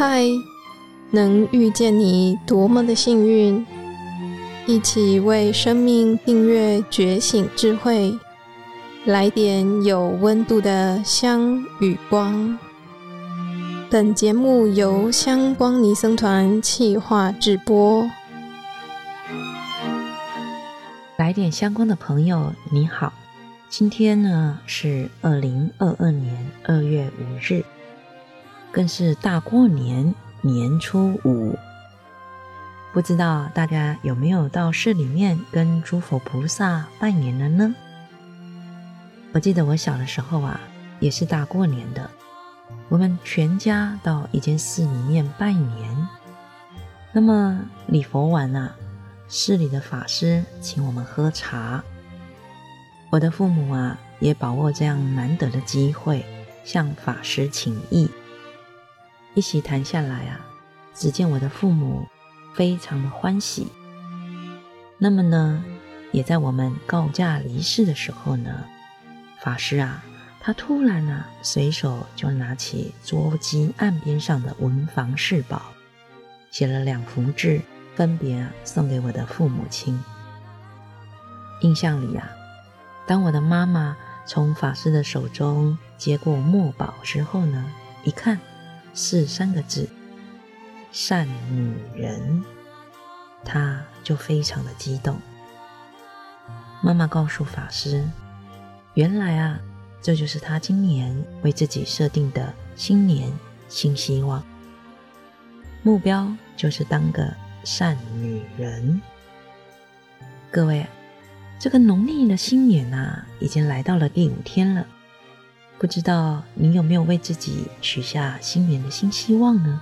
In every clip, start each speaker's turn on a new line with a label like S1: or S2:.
S1: 嗨，能遇见你多么的幸运！一起为生命订阅觉醒智慧，来点有温度的香与光。本节目由香光尼僧团企划制播。
S2: 来点香光的朋友，你好，今天呢是二零二二年二月五日，更是大过年年初五。不知道大家有没有到寺里面跟诸佛菩萨拜年了呢？我记得我小的时候啊，也是大过年的，我们全家到一间寺里面拜年。那么礼佛完啊。寺里的法师请我们喝茶，我的父母啊也把握这样难得的机会向法师请益。一席谈下来啊，只见我的父母非常的欢喜。那么呢，也在我们告假离世的时候呢，法师啊，他突然啊，随手就拿起桌机案边上的文房四宝，写了两幅字。分别啊送给我的父母亲。印象里啊，当我的妈妈从法师的手中接过墨宝之后呢，一看是三个字“善女人”，她就非常的激动。妈妈告诉法师，原来啊，这就是她今年为自己设定的新年新希望，目标就是当个。善女人，各位，这个农历的新年啊，已经来到了第五天了。不知道你有没有为自己许下新年的新希望呢？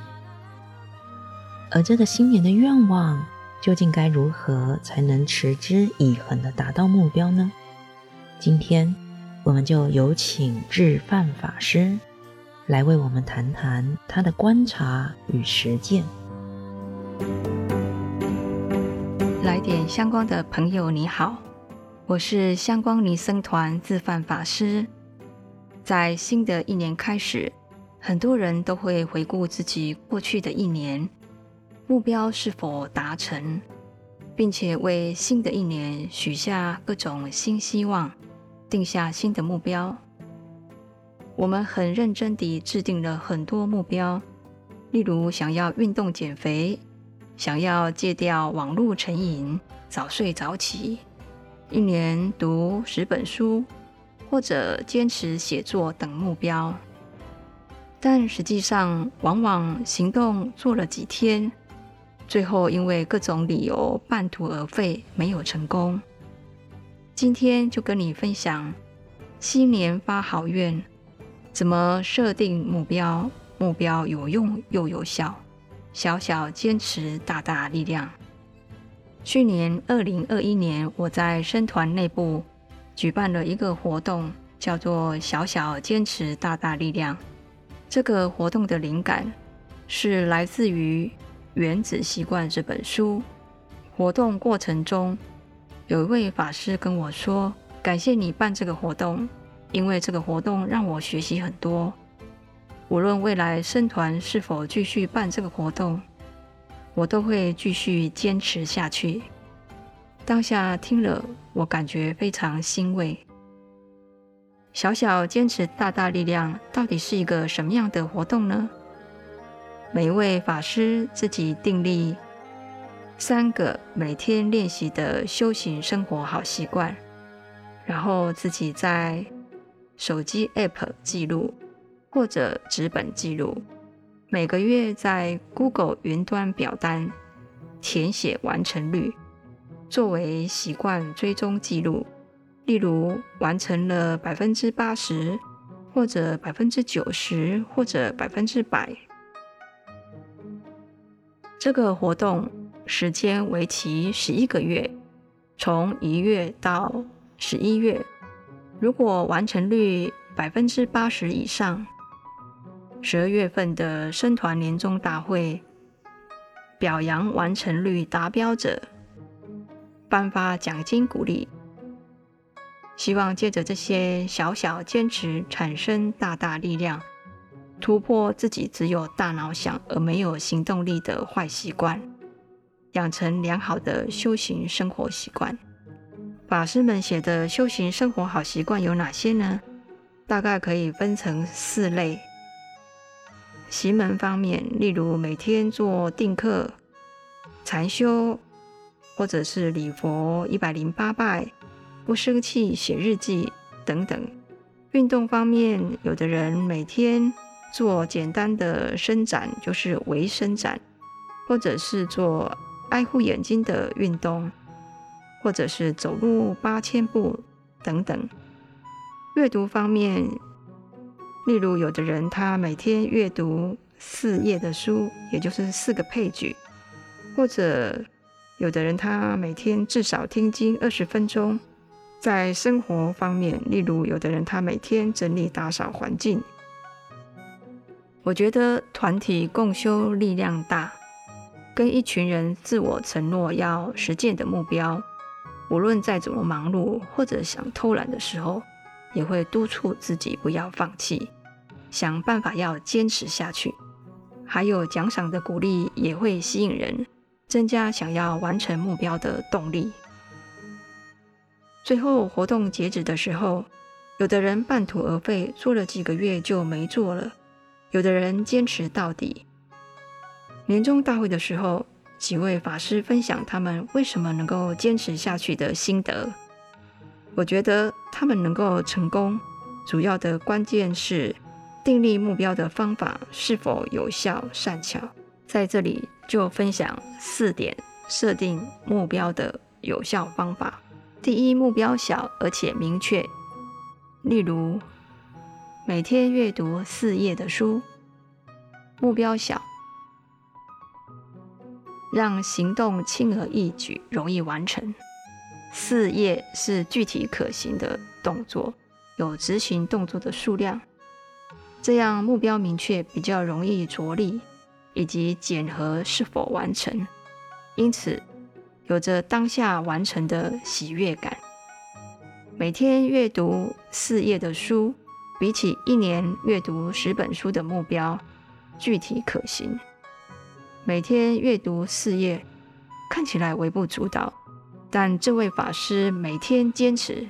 S2: 而这个新年的愿望，究竟该如何才能持之以恒地达到目标呢？今天，我们就有请智范法师来为我们谈谈他的观察与实践。
S3: 来点香光的朋友，你好，我是香光尼僧团智范法师。在新的一年开始，很多人都会回顾自己过去的一年，目标是否达成，并且为新的一年许下各种新希望，定下新的目标。我们很认真地制定了很多目标，例如想要运动减肥。想要戒掉网络成瘾，早睡早起，一年读十本书，或者坚持写作等目标，但实际上往往行动做了几天，最后因为各种理由半途而废，没有成功。今天就跟你分享，新年发好愿，怎么设定目标，目标有用又有效。小小坚持，大大力量。去年二零二一年，我在生团内部举办了一个活动，叫做“小小坚持，大大力量”。这个活动的灵感是来自于《原子习惯》这本书。活动过程中，有一位法师跟我说：“感谢你办这个活动，因为这个活动让我学习很多。”无论未来僧团是否继续办这个活动，我都会继续坚持下去。当下听了，我感觉非常欣慰。小小坚持，大大力量，到底是一个什么样的活动呢？每位法师自己订立三个每天练习的修行生活好习惯，然后自己在手机 App 记录。或者纸本记录，每个月在 Google 云端表单填写完成率，作为习惯追踪记录。例如完成了百分之八十，或者百分之九十，或者百分之百。这个活动时间为期十一个月，从一月到十一月。如果完成率百分之八十以上，十二月份的生团年终大会，表扬完成率达标者，颁发奖金鼓励。希望借着这些小小坚持，产生大大力量，突破自己只有大脑想而没有行动力的坏习惯，养成良好的修行生活习惯。法师们写的修行生活好习惯有哪些呢？大概可以分成四类。行门方面，例如每天做定课、禅修，或者是礼佛一百零八拜、不生气、写日记等等。运动方面，有的人每天做简单的伸展，就是微伸展，或者是做爱护眼睛的运动，或者是走路八千步等等。阅读方面，例如有的人他每天阅读四页的书，也就是四个配举，或者有的人他每天至少听经二十分钟。在生活方面，例如有的人他每天整理打扫环境，我觉得团体共修力量大，跟一群人自我承诺要实践的目标，无论再怎么忙碌或者想偷懒的时候，也会督促自己不要放弃，想办法要坚持下去。还有奖赏的鼓励也会吸引人，增加想要完成目标的动力。最后活动截止的时候，有的人半途而废，做了几个月就没做了；有的人坚持到底。年终大会的时候，几位法师分享他们为什么能够坚持下去的心得。我觉得他们能够成功，主要的关键是订立目标的方法是否有效善巧。在这里就分享四点设定目标的有效方法。第一，目标小而且明确，例如每天阅读四页的书，目标小，让行动轻而易举，容易完成。四页是具体可行的动作，有执行动作的数量，这样目标明确，比较容易着力，以及检核是否完成。因此，有着当下完成的喜悦感。每天阅读四页的书，比起一年阅读十本书的目标，具体可行。每天阅读四页，看起来微不足道，但这位法师每天坚持，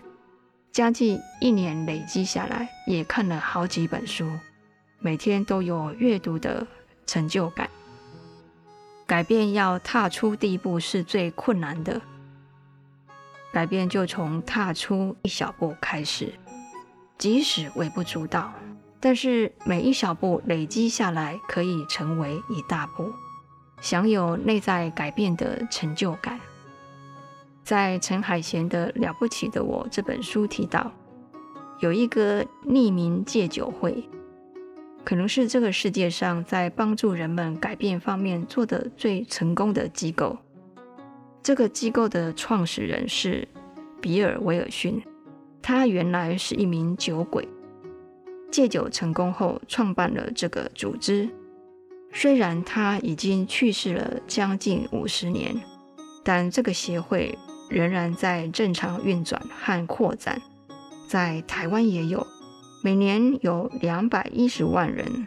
S3: 将近一年累积下来，也看了好几本书，每天都有阅读的成就感。改变要踏出第一步是最困难的，改变就从踏出一小步开始，即使微不足道，但是每一小步累积下来，可以成为一大步，享有内在改变的成就感。在陈海贤的《了不起的我》这本书提到，有一个匿名戒酒会。可能是这个世界上在帮助人们改变方面做得最成功的机构。这个机构的创始人是比尔·威尔逊，他原来是一名酒鬼，戒酒成功后创办了这个组织。虽然他已经去世了将近五十年，但这个协会仍然在正常运转和扩展，在台湾也有。每年有两百一十万人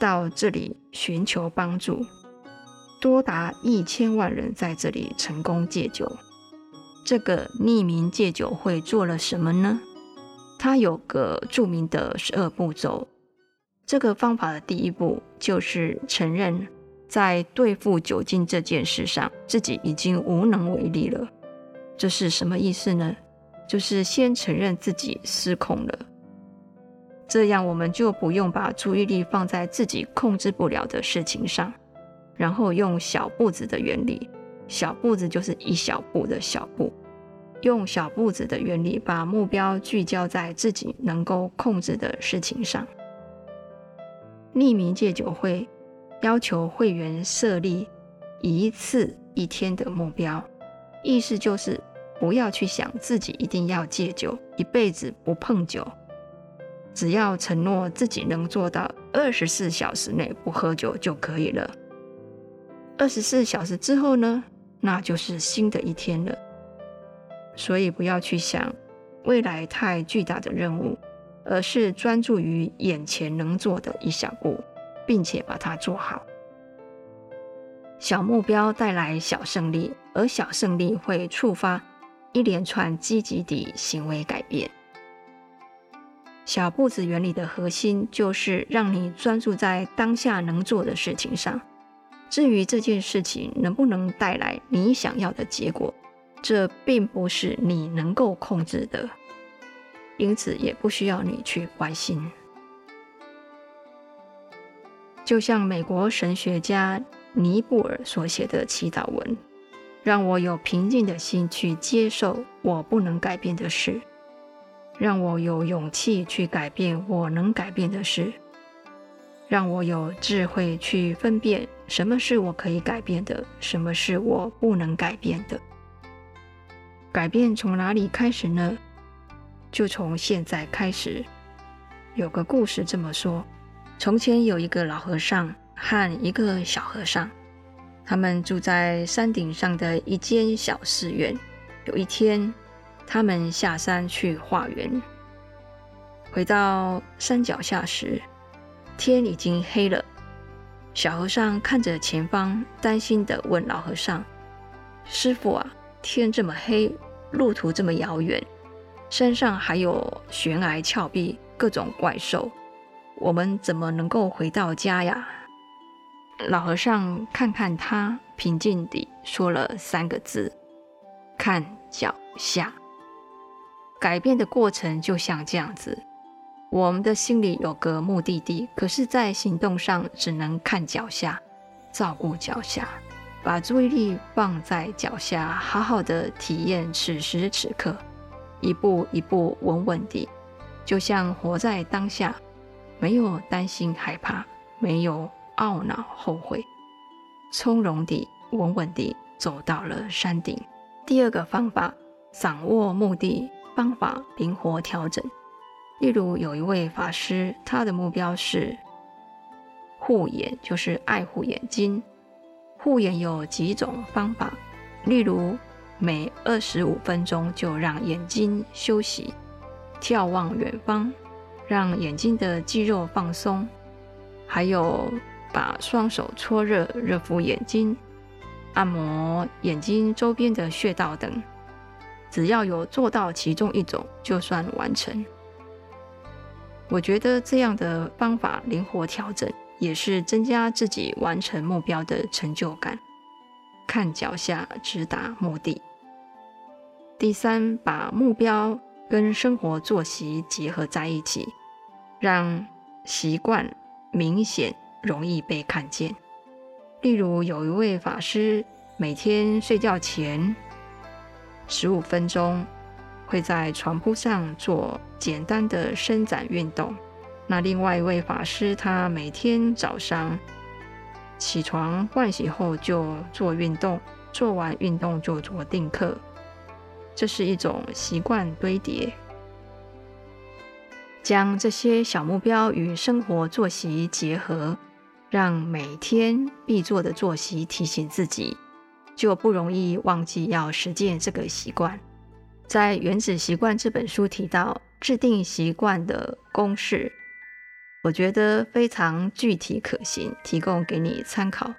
S3: 到这里寻求帮助，多达一千万人在这里成功戒酒。这个匿名戒酒会做了什么呢？它有个著名的十二步骤。这个方法的第一步就是承认，在对付酒精这件事上，自己已经无能为力了。这是什么意思呢？就是先承认自己失控了。这样我们就不用把注意力放在自己控制不了的事情上，然后用小步子的原理，小步子就是一小步的小步，用小步子的原理把目标聚焦在自己能够控制的事情上。匿名戒酒会要求会员设立一次一天的目标，意思就是不要去想自己一定要戒酒，一辈子不碰酒。只要承诺自己能做到二十四小时内不喝酒就可以了。二十四小时之后呢？那就是新的一天了。所以不要去想未来太巨大的任务，而是专注于眼前能做的一小步，并且把它做好。小目标带来小胜利，而小胜利会触发一连串积极的行为改变。小步子原理的核心就是让你专注在当下能做的事情上。至于这件事情能不能带来你想要的结果，这并不是你能够控制的，因此也不需要你去关心。就像美国神学家尼布尔所写的祈祷文：“让我有平静的心去接受我不能改变的事。”让我有勇气去改变我能改变的事，让我有智慧去分辨什么是我可以改变的，什么是我不能改变的。改变从哪里开始呢？就从现在开始。有个故事这么说：从前有一个老和尚和一个小和尚，他们住在山顶上的一间小寺院。有一天，他们下山去化缘，回到山脚下时，天已经黑了。小和尚看着前方，担心地问老和尚：“师傅啊，天这么黑，路途这么遥远，山上还有悬崖峭壁，各种怪兽，我们怎么能够回到家呀？”老和尚看看他，平静地说了三个字：“看脚下。”改变的过程就像这样子，我们的心里有个目的地，可是，在行动上只能看脚下，照顾脚下，把注意力放在脚下，好好的体验此时此刻，一步一步稳稳地，就像活在当下，没有担心害怕，没有懊恼后悔，从容地、稳稳地走到了山顶。第二个方法，掌握目的。方法灵活调整，例如有一位法师，他的目标是护眼，就是爱护眼睛。护眼有几种方法，例如每二十五分钟就让眼睛休息，眺望远方，让眼睛的肌肉放松，还有把双手搓热，热敷眼睛，按摩眼睛周边的穴道等。只要有做到其中一种，就算完成。我觉得这样的方法灵活调整，也是增加自己完成目标的成就感。看脚下，直达目的。第三，把目标跟生活作息结合在一起，让习惯明显、容易被看见。例如，有一位法师每天睡觉前。十五分钟会在床铺上做简单的伸展运动。那另外一位法师，他每天早上起床盥洗后就做运动，做完运动就做定课。这是一种习惯堆叠，将这些小目标与生活作息结合，让每天必做的作息提醒自己。就不容易忘记要实践这个习惯。在《原子习惯》这本书提到制定习惯的公式，我觉得非常具体可行，提供给你参考。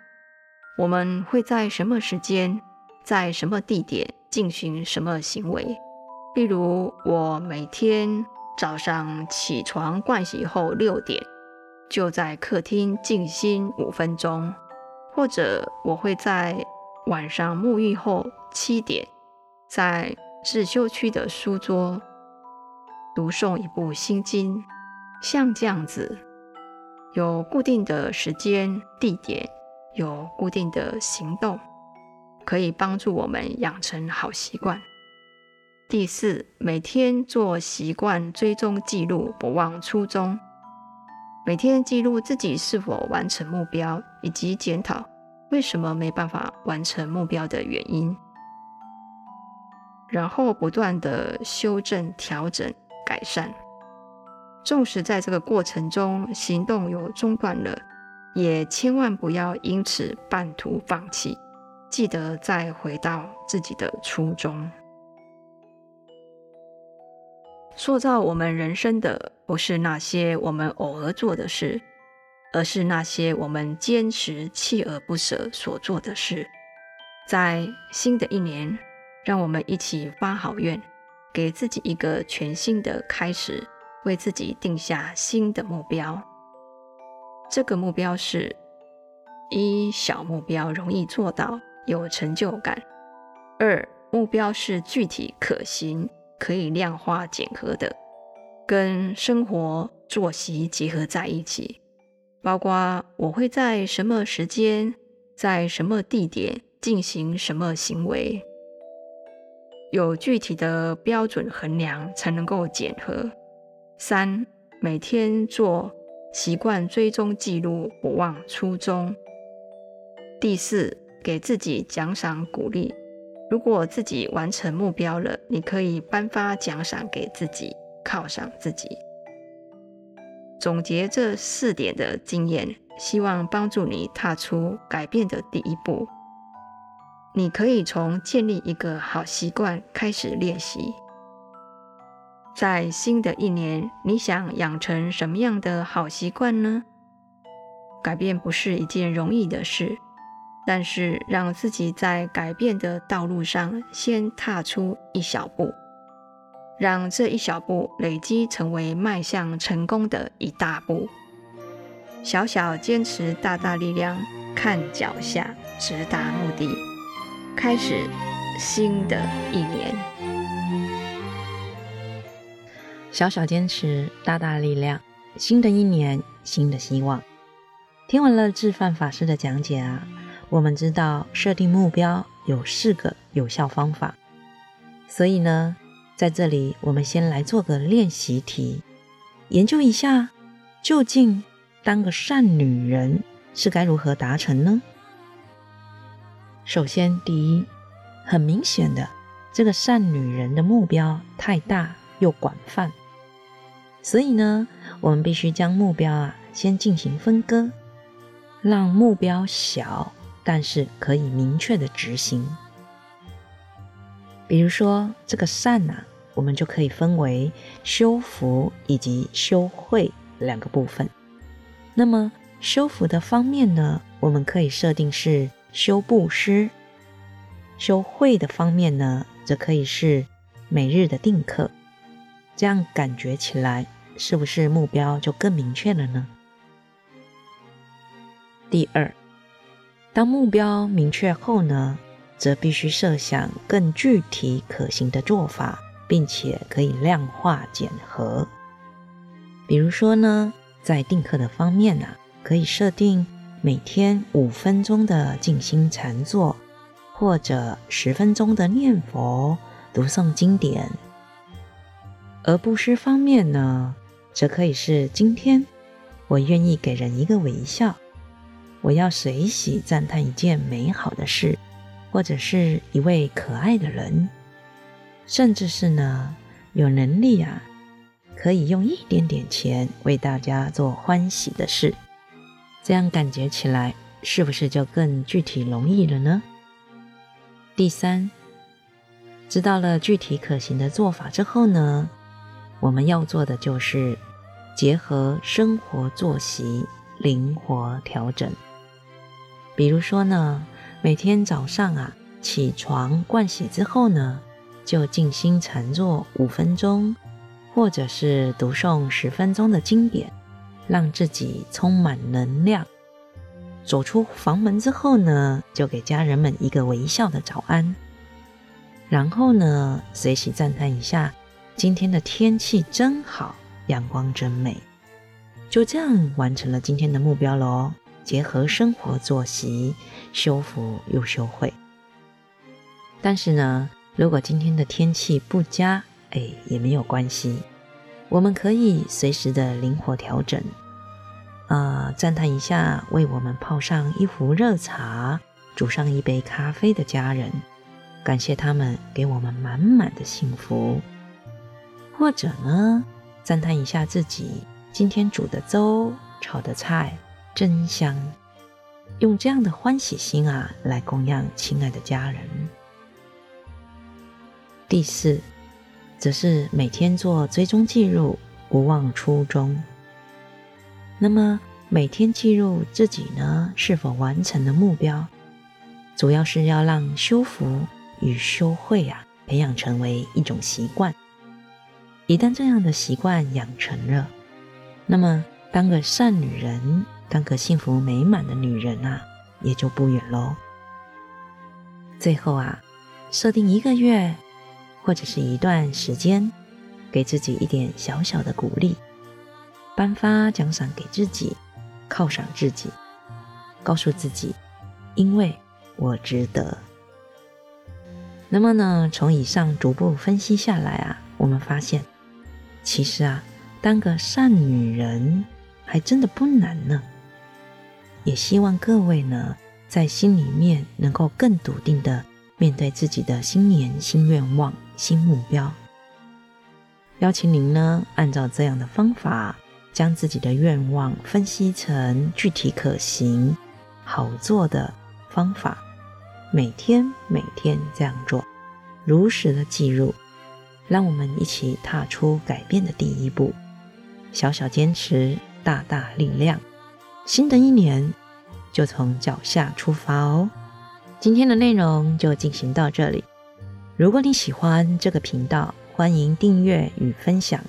S3: 我们会在什么时间，在什么地点进行什么行为？例如，我每天早上起床盥洗后六点，就在客厅静心五分钟，或者我会在。晚上沐浴后七点，在自修区的书桌读诵一部心经，像这样子，有固定的时间、地点，有固定的行动，可以帮助我们养成好习惯。第四，每天做习惯追踪记录，不忘初衷。每天记录自己是否完成目标，以及检讨。为什么没办法完成目标的原因，然后不断的修正、调整、改善。纵使在这个过程中行动有中断了，也千万不要因此半途放弃，记得再回到自己的初衷。塑造我们人生的不是那些我们偶尔做的事，而是那些我们坚持、锲而不舍所做的事。在新的一年，让我们一起发好愿，给自己一个全新的开始，为自己定下新的目标。这个目标是：一、小目标容易做到，有成就感；二、目标是具体可行。可以量化检核的，跟生活作息结合在一起，包括我会在什么时间，在什么地点进行什么行为，有具体的标准衡量才能够检核。三，每天做习惯追踪记录，不忘初衷。第四，给自己奖赏鼓励。如果自己完成目标了，你可以颁发奖赏给自己，犒赏自己。总结这四点的经验，希望帮助你踏出改变的第一步。你可以从建立一个好习惯开始练习。在新的一年，你想养成什么样的好习惯呢？改变不是一件容易的事。但是，让自己在改变的道路上先踏出一小步，让这一小步累积成为迈向成功的一大步。小小坚持，大大力量。看脚下，直达目的。开始新的一年。
S2: 小小坚持，大大力量。新的一年，新的希望。听完了智范法师的讲解啊。我们知道设定目标有四个有效方法，所以呢，在这里我们先来做个练习题，研究一下究竟当个善女人是该如何达成呢？首先，第一，很明显的，这个善女人的目标太大又广泛，所以呢，我们必须将目标啊先进行分割，让目标小。但是可以明确的执行，比如说这个善呐、啊，我们就可以分为修福以及修慧两个部分。那么修福的方面呢，我们可以设定是修布施；修慧的方面呢，则可以是每日的定课。这样感觉起来，是不是目标就更明确了呢？第二。当目标明确后呢，则必须设想更具体可行的做法，并且可以量化检核。比如说呢，在定课的方面呢、可以设定每天五分钟的静心禅坐，或者十分钟的念佛、读诵经典。而布施方面呢，则可以是今天我愿意给人一个微笑。我要随喜赞叹一件美好的事，或者是一位可爱的人，甚至是呢，有能力啊，可以用一点点钱为大家做欢喜的事，这样感觉起来是不是就更具体容易了呢？第三，知道了具体可行的做法之后呢，我们要做的就是结合生活作息，灵活调整。比如说呢，每天早上啊起床盥洗之后呢，就静心禅坐五分钟，或者是读诵十分钟的经典，让自己充满能量。走出房门之后呢，就给家人们一个微笑的早安。然后呢，随喜赞叹一下今天的天气真好，阳光真美。就这样完成了今天的目标了哦。结合生活作息，修福又修慧。但是呢，如果今天的天气不佳，哎，也没有关系，我们可以随时的灵活调整。啊、呃，赞叹一下为我们泡上一壶热茶、煮上一杯咖啡的家人，感谢他们给我们满满的幸福。或者呢，赞叹一下自己今天煮的粥、炒的菜。真香！用这样的欢喜心啊，来供养亲爱的家人。第四，则是每天做追踪记录，不忘初衷。那么每天记录自己呢是否完成了目标，主要是要让修福与修慧啊培养成为一种习惯。一旦这样的习惯养成了，那么当个善女人，当个幸福美满的女人啊，也就不远喽。最后啊，设定一个月。或者是一段时间，给自己一点小小的鼓励，颁发奖赏给自己，犒赏自己，告诉自己，因为我值得。那么呢，从以上逐步分析下来啊，我们发现，其实啊，当个善女人还真的不难呢。也希望各位呢，在心里面能够更笃定的面对自己的新年新愿望。新目标，邀请您呢，按照这样的方法，将自己的愿望分析成具体可行、好做的方法，每天每天这样做，如实的记录，让我们一起踏出改变的第一步。小小坚持，大大力量。新的一年就从脚下出发哦。今天的内容就进行到这里。如果你喜欢这个频道，欢迎订阅与分享，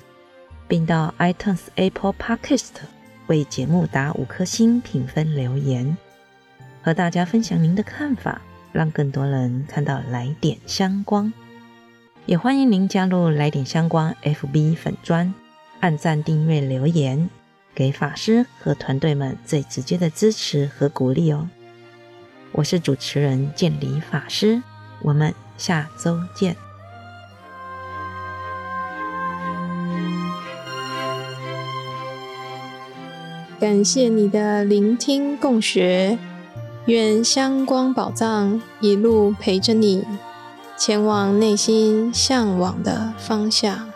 S2: 并到 iTunes Apple Podcast 为节目打五颗星评分留言，和大家分享您的看法，让更多人看到来点相关。也欢迎您加入来点相关 FB 粉专，按赞、订阅、留言，给法师和团队们最直接的支持和鼓励哦。我是主持人建理法师，我们。下周见。
S1: 感谢你的聆听共学，愿香光宝藏一路陪着你，前往内心向往的方向。